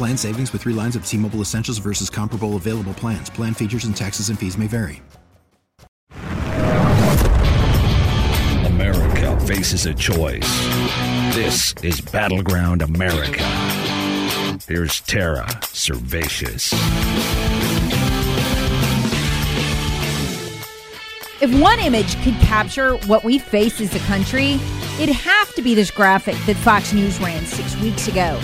Plan savings with three lines of T Mobile Essentials versus comparable available plans. Plan features and taxes and fees may vary. America faces a choice. This is Battleground America. Here's Tara Servatius. If one image could capture what we face as a country, it'd have to be this graphic that Fox News ran six weeks ago.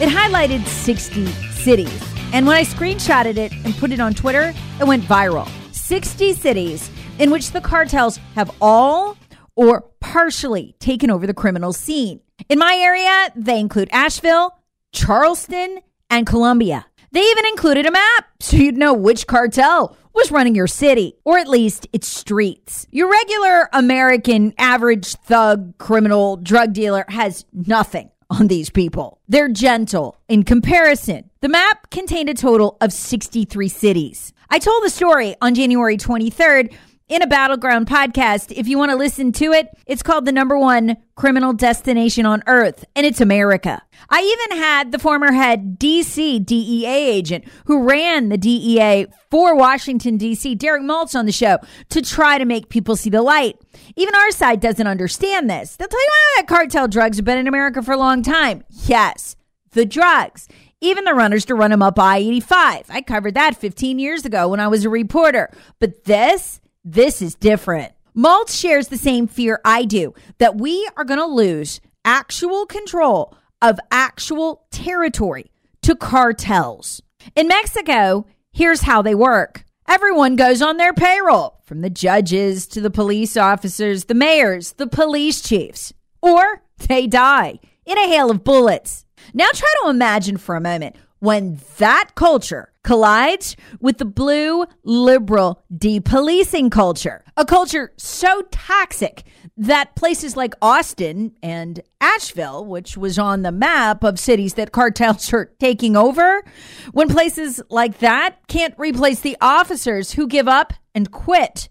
It highlighted 60 cities. And when I screenshotted it and put it on Twitter, it went viral. 60 cities in which the cartels have all or partially taken over the criminal scene. In my area, they include Asheville, Charleston, and Columbia. They even included a map so you'd know which cartel was running your city, or at least its streets. Your regular American average thug, criminal, drug dealer has nothing on these people. They're gentle in comparison. The map contained a total of 63 cities. I told the story on January 23rd in a Battleground podcast. If you want to listen to it, it's called the number one criminal destination on earth, and it's America. I even had the former head DC DEA agent who ran the DEA for Washington, DC, Derek Maltz, on the show to try to make people see the light. Even our side doesn't understand this. They'll tell you oh, that cartel drugs have been in America for a long time. Yes, the drugs even the runners to run them up I 85. I covered that 15 years ago when I was a reporter. But this, this is different. Maltz shares the same fear I do that we are going to lose actual control of actual territory to cartels. In Mexico, here's how they work everyone goes on their payroll, from the judges to the police officers, the mayors, the police chiefs, or they die in a hail of bullets. Now try to imagine for a moment when that culture collides with the blue liberal depolicing culture, a culture so toxic that places like Austin and Asheville, which was on the map of cities that cartels are taking over, when places like that can't replace the officers who give up and quit.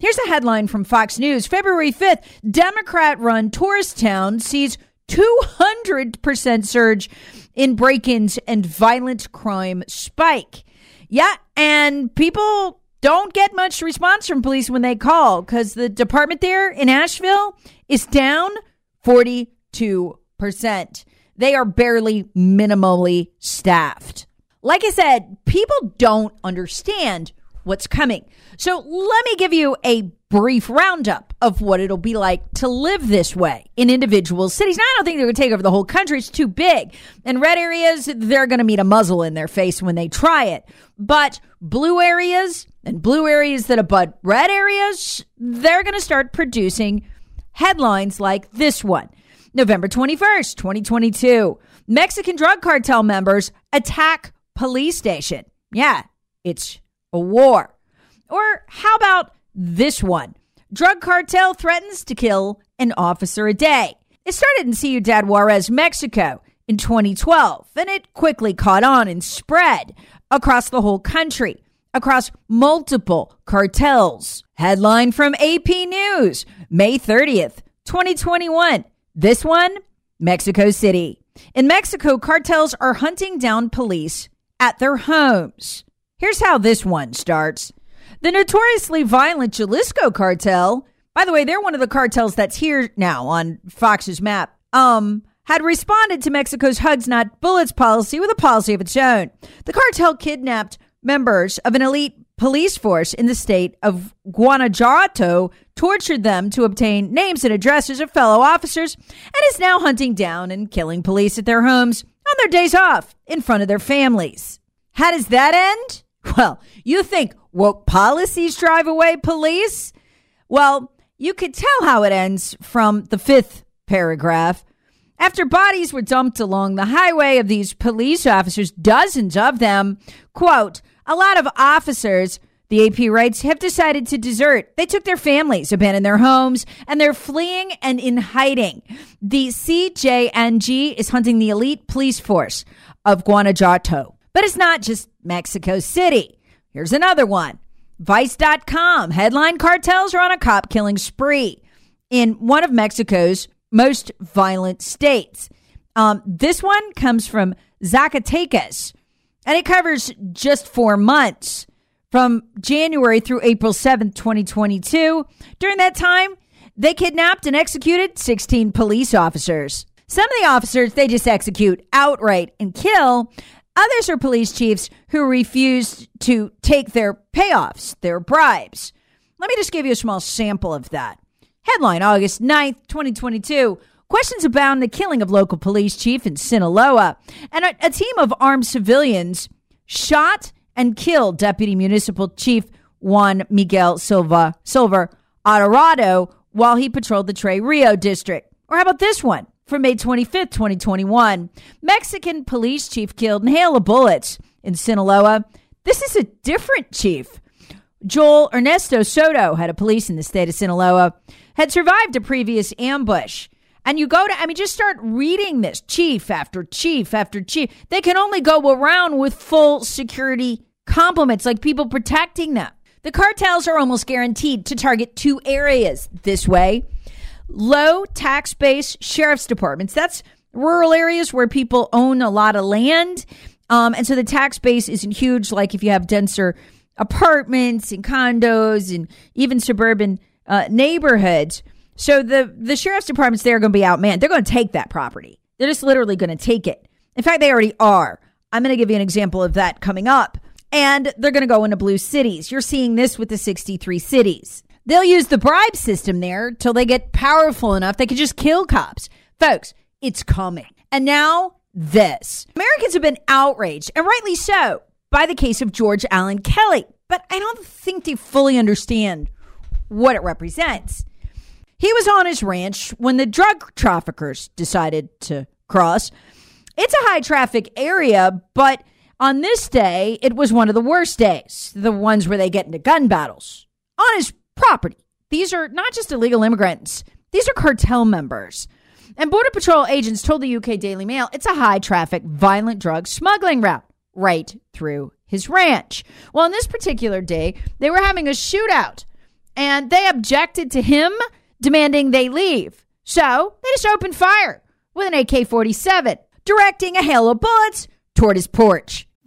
Here's a headline from Fox News February 5th Democrat run tourist town sees 200% surge in break ins and violent crime spike. Yeah, and people don't get much response from police when they call because the department there in Asheville is down 42%. They are barely minimally staffed. Like I said, people don't understand what's coming. So let me give you a brief roundup of what it'll be like to live this way in individual cities. Now, I don't think they're going to take over the whole country. It's too big. In red areas, they're going to meet a muzzle in their face when they try it. But blue areas and blue areas that abut red areas, they're going to start producing headlines like this one. November 21st, 2022. Mexican drug cartel members attack police station. Yeah, it's a war. Or how about this one? Drug cartel threatens to kill an officer a day. It started in Ciudad Juarez, Mexico in 2012, and it quickly caught on and spread across the whole country, across multiple cartels. Headline from AP News, May 30th, 2021. This one, Mexico City. In Mexico, cartels are hunting down police at their homes. Here's how this one starts. The notoriously violent Jalisco cartel, by the way, they're one of the cartels that's here now on Fox's map, um, had responded to Mexico's Hugs Not Bullets policy with a policy of its own. The cartel kidnapped members of an elite police force in the state of Guanajuato, tortured them to obtain names and addresses of fellow officers, and is now hunting down and killing police at their homes on their days off in front of their families. How does that end? Well, you think woke policies drive away police? Well, you could tell how it ends from the fifth paragraph. After bodies were dumped along the highway of these police officers, dozens of them, quote, a lot of officers, the AP writes, have decided to desert. They took their families, abandoned their homes, and they're fleeing and in hiding. The CJNG is hunting the elite police force of Guanajuato. But it's not just Mexico City. Here's another one. Vice.com headline cartels are on a cop killing spree in one of Mexico's most violent states. Um, this one comes from Zacatecas, and it covers just four months from January through April 7th, 2022. During that time, they kidnapped and executed 16 police officers. Some of the officers they just execute outright and kill. Others are police chiefs who refuse to take their payoffs, their bribes. Let me just give you a small sample of that. Headline August 9th, 2022. Questions abound the killing of local police chief in Sinaloa. And a, a team of armed civilians shot and killed Deputy Municipal Chief Juan Miguel Silva Silver Adorado while he patrolled the Tres Rio district. Or how about this one? From May 25th, 2021. Mexican police chief killed in hail of bullets in Sinaloa. This is a different chief. Joel Ernesto Soto, head of police in the state of Sinaloa, had survived a previous ambush. And you go to, I mean, just start reading this chief after chief after chief. They can only go around with full security complements, like people protecting them. The cartels are almost guaranteed to target two areas this way low tax base sheriff's departments. That's rural areas where people own a lot of land. Um, and so the tax base isn't huge, like if you have denser apartments and condos and even suburban uh, neighborhoods. So the, the sheriff's departments there are going to be outmanned. They're going to take that property. They're just literally going to take it. In fact, they already are. I'm going to give you an example of that coming up. And they're going to go into blue cities. You're seeing this with the 63 cities. They'll use the bribe system there till they get powerful enough they can just kill cops. Folks, it's coming. And now this. Americans have been outraged, and rightly so, by the case of George Alan Kelly. But I don't think they fully understand what it represents. He was on his ranch when the drug traffickers decided to cross. It's a high traffic area, but on this day, it was one of the worst days, the ones where they get into gun battles. On his property. These are not just illegal immigrants, these are cartel members. And Border Patrol agents told the UK Daily Mail it's a high traffic, violent drug smuggling route right through his ranch. Well, on this particular day, they were having a shootout and they objected to him demanding they leave. So they just opened fire with an AK 47, directing a hail of bullets toward his porch.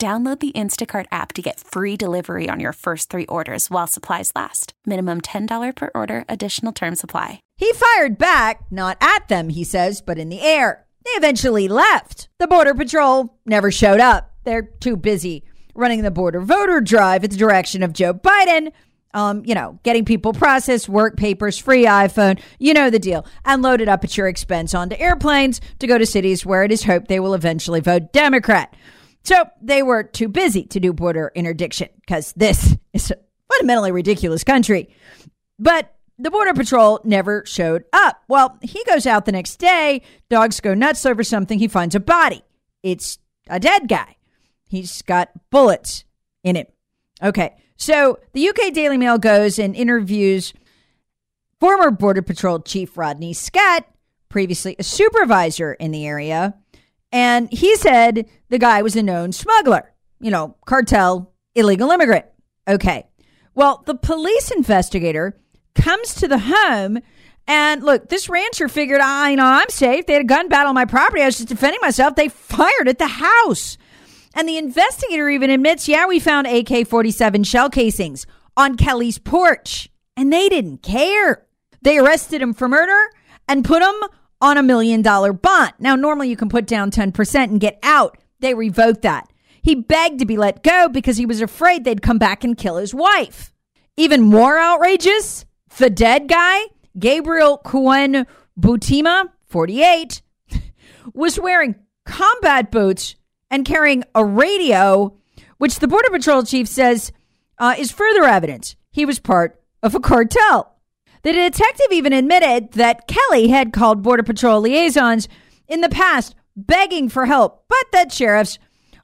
Download the Instacart app to get free delivery on your first three orders while supplies last. Minimum $10 per order, additional term supply. He fired back, not at them, he says, but in the air. They eventually left. The Border Patrol never showed up. They're too busy running the border voter drive at the direction of Joe Biden. Um, you know, getting people processed, work papers, free iPhone, you know the deal, and loaded up at your expense onto airplanes to go to cities where it is hoped they will eventually vote Democrat. So they were too busy to do border interdiction because this is a fundamentally ridiculous country. But the Border Patrol never showed up. Well, he goes out the next day. Dogs go nuts over something. He finds a body. It's a dead guy. He's got bullets in him. Okay. So the UK Daily Mail goes and interviews former Border Patrol Chief Rodney Scott, previously a supervisor in the area, And he said the guy was a known smuggler, you know, cartel, illegal immigrant. Okay. Well, the police investigator comes to the home and look, this rancher figured, I you know I'm safe. They had a gun battle on my property. I was just defending myself. They fired at the house. And the investigator even admits, yeah, we found AK 47 shell casings on Kelly's porch. And they didn't care. They arrested him for murder and put him on a million dollar bond. Now, normally you can put down 10% and get out. They revoked that. He begged to be let go because he was afraid they'd come back and kill his wife. Even more outrageous, the dead guy, Gabriel Cuen Buitimea, 48, was wearing combat boots and carrying a radio, which the Border Patrol chief says uh, is further evidence he was part of a cartel. The detective even admitted that Kelly had called Border Patrol liaisons in the past begging for help, but that sheriffs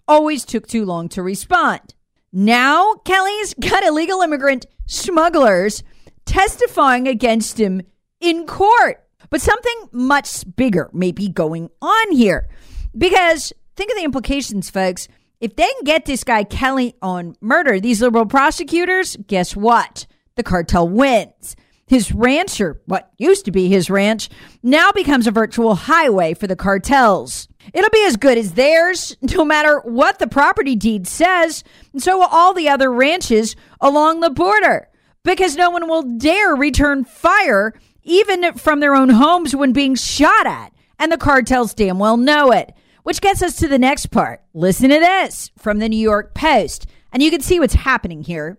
always took too long to respond. Now, Kelly's got illegal immigrant smugglers testifying against him in court. But something much bigger may be going on here. Because think of the implications, folks. If they can get this guy Kelly on murder, these liberal prosecutors, guess what? The cartel wins. His ranch, or what used to be his ranch, now becomes a virtual highway for the cartels. It'll be as good as theirs, no matter what the property deed says, and so will all the other ranches along the border, because no one will dare return fire even from their own homes when being shot at, and the cartels damn well know it. Which gets us to the next part. Listen to this from the New York Post, and you can see what's happening here.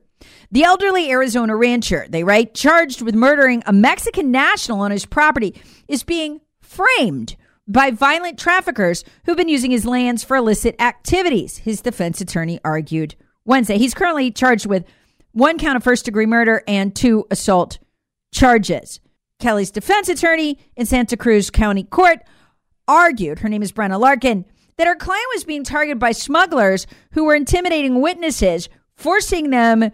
The elderly Arizona rancher, they write, charged with murdering a Mexican national on his property, is being framed by violent traffickers who've been using his lands for illicit activities, his defense attorney argued Wednesday. He's currently charged with one count of first degree murder and two assault charges. Kelly's defense attorney in Santa Cruz County Court argued, her name is Brenna Larkin, that her client was being targeted by smugglers who were intimidating witnesses, forcing them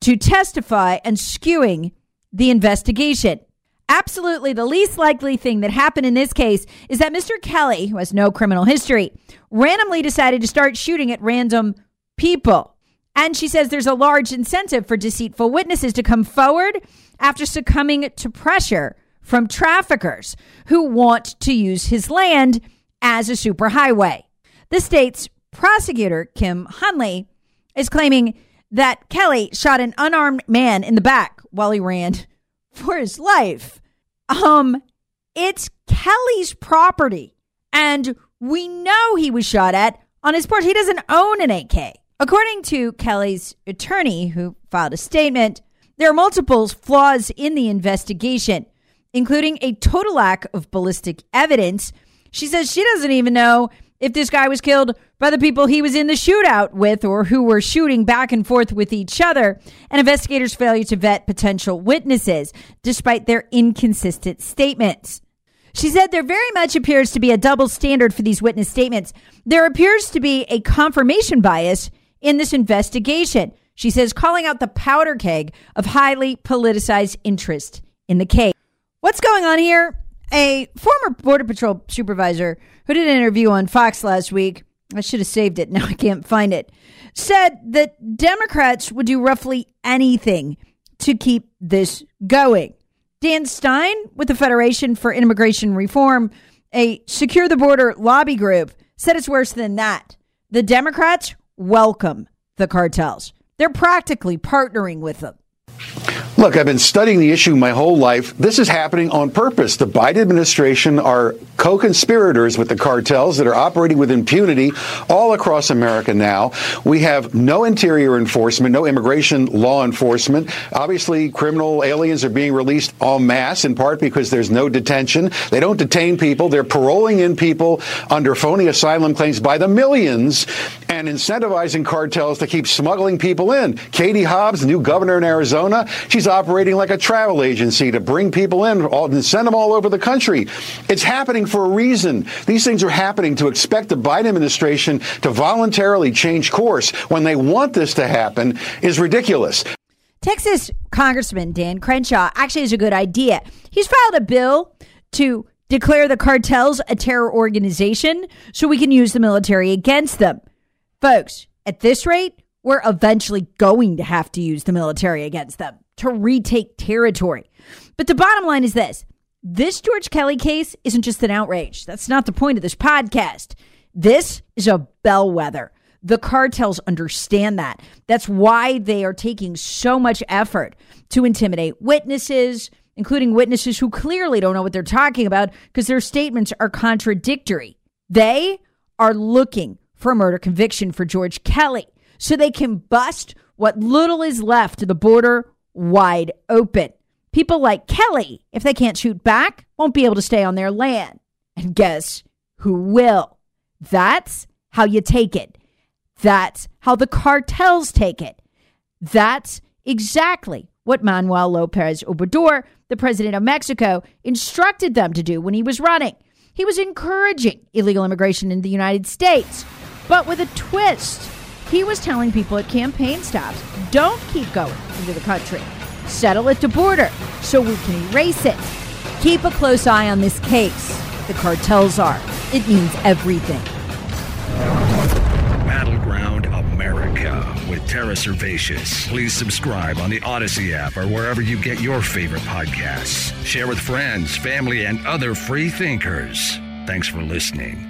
to testify and skewing the investigation. Absolutely, the least likely thing that happened in this case is that Mr. Kelly, who has no criminal history, randomly decided to start shooting at random people. And she says there's a large incentive for deceitful witnesses to come forward after succumbing to pressure from traffickers who want to use his land as a superhighway. The state's prosecutor, Kim Hunley, is claiming that Kelly shot an unarmed man in the back while he ran for his life. Um, it's Kelly's property, and we know he was shot at on his porch. He doesn't own an AK. According to Kelly's attorney, who filed a statement, there are multiple flaws in the investigation, including a total lack of ballistic evidence. She says she doesn't even know if this guy was killed by the people he was in the shootout with or who were shooting back and forth with each other, and investigators' failure to vet potential witnesses despite their inconsistent statements. She said there very much appears to be a double standard for these witness statements. There appears to be a confirmation bias in this investigation. She says, calling out the powder keg of highly politicized interest in the case. What's going on here? A former Border Patrol supervisor who did an interview on Fox last week, I should have saved it, now I can't find it, said that Democrats would do roughly anything to keep this going. Dan Stein with the Federation for Immigration Reform, a Secure the Border lobby group, said it's worse than that. The Democrats welcome the cartels. They're practically partnering with them. Look, I've been studying the issue my whole life. This is happening on purpose. The Biden administration are co conspirators with the cartels that are operating with impunity all across America now. We have no interior enforcement, no immigration law enforcement. Obviously, criminal aliens are being released en masse, in part because there's no detention. They don't detain people, they're paroling in people under phony asylum claims by the millions and incentivizing cartels to keep smuggling people in. Katie Hobbs, new governor in Arizona, she's operating like a travel agency to bring people in and send them all over the country. It's happening for a reason. These things are happening to expect the Biden administration to voluntarily change course when they want this to happen is ridiculous. Texas Congressman Dan Crenshaw actually has a good idea. He's filed a bill to declare the cartels a terror organization so we can use the military against them. Folks, at this rate, we're eventually going to have to use the military against them to retake territory. But the bottom line is this this George Kelly case isn't just an outrage. That's not the point of this podcast. This is a bellwether. The cartels understand that. That's why they are taking so much effort to intimidate witnesses, including witnesses who clearly don't know what they're talking about because their statements are contradictory. They are looking for a murder conviction for George Kelly so they can bust what little is left of the border wide open. People like Kelly, if they can't shoot back, won't be able to stay on their land. And guess who will? That's how you take it. That's how the cartels take it. That's exactly what Manuel Lopez Obrador, the president of Mexico, instructed them to do when he was running. He was encouraging illegal immigration in the United States, but with a twist. He was telling people at campaign stops don't keep going into the country, settle at the border so we can erase it. Keep a close eye on this case. The cartels are. It means everything. Battleground America with Tara Servatius. Please subscribe on the Odyssey app or wherever you get your favorite podcasts. Share with friends, family, and other free thinkers. Thanks for listening.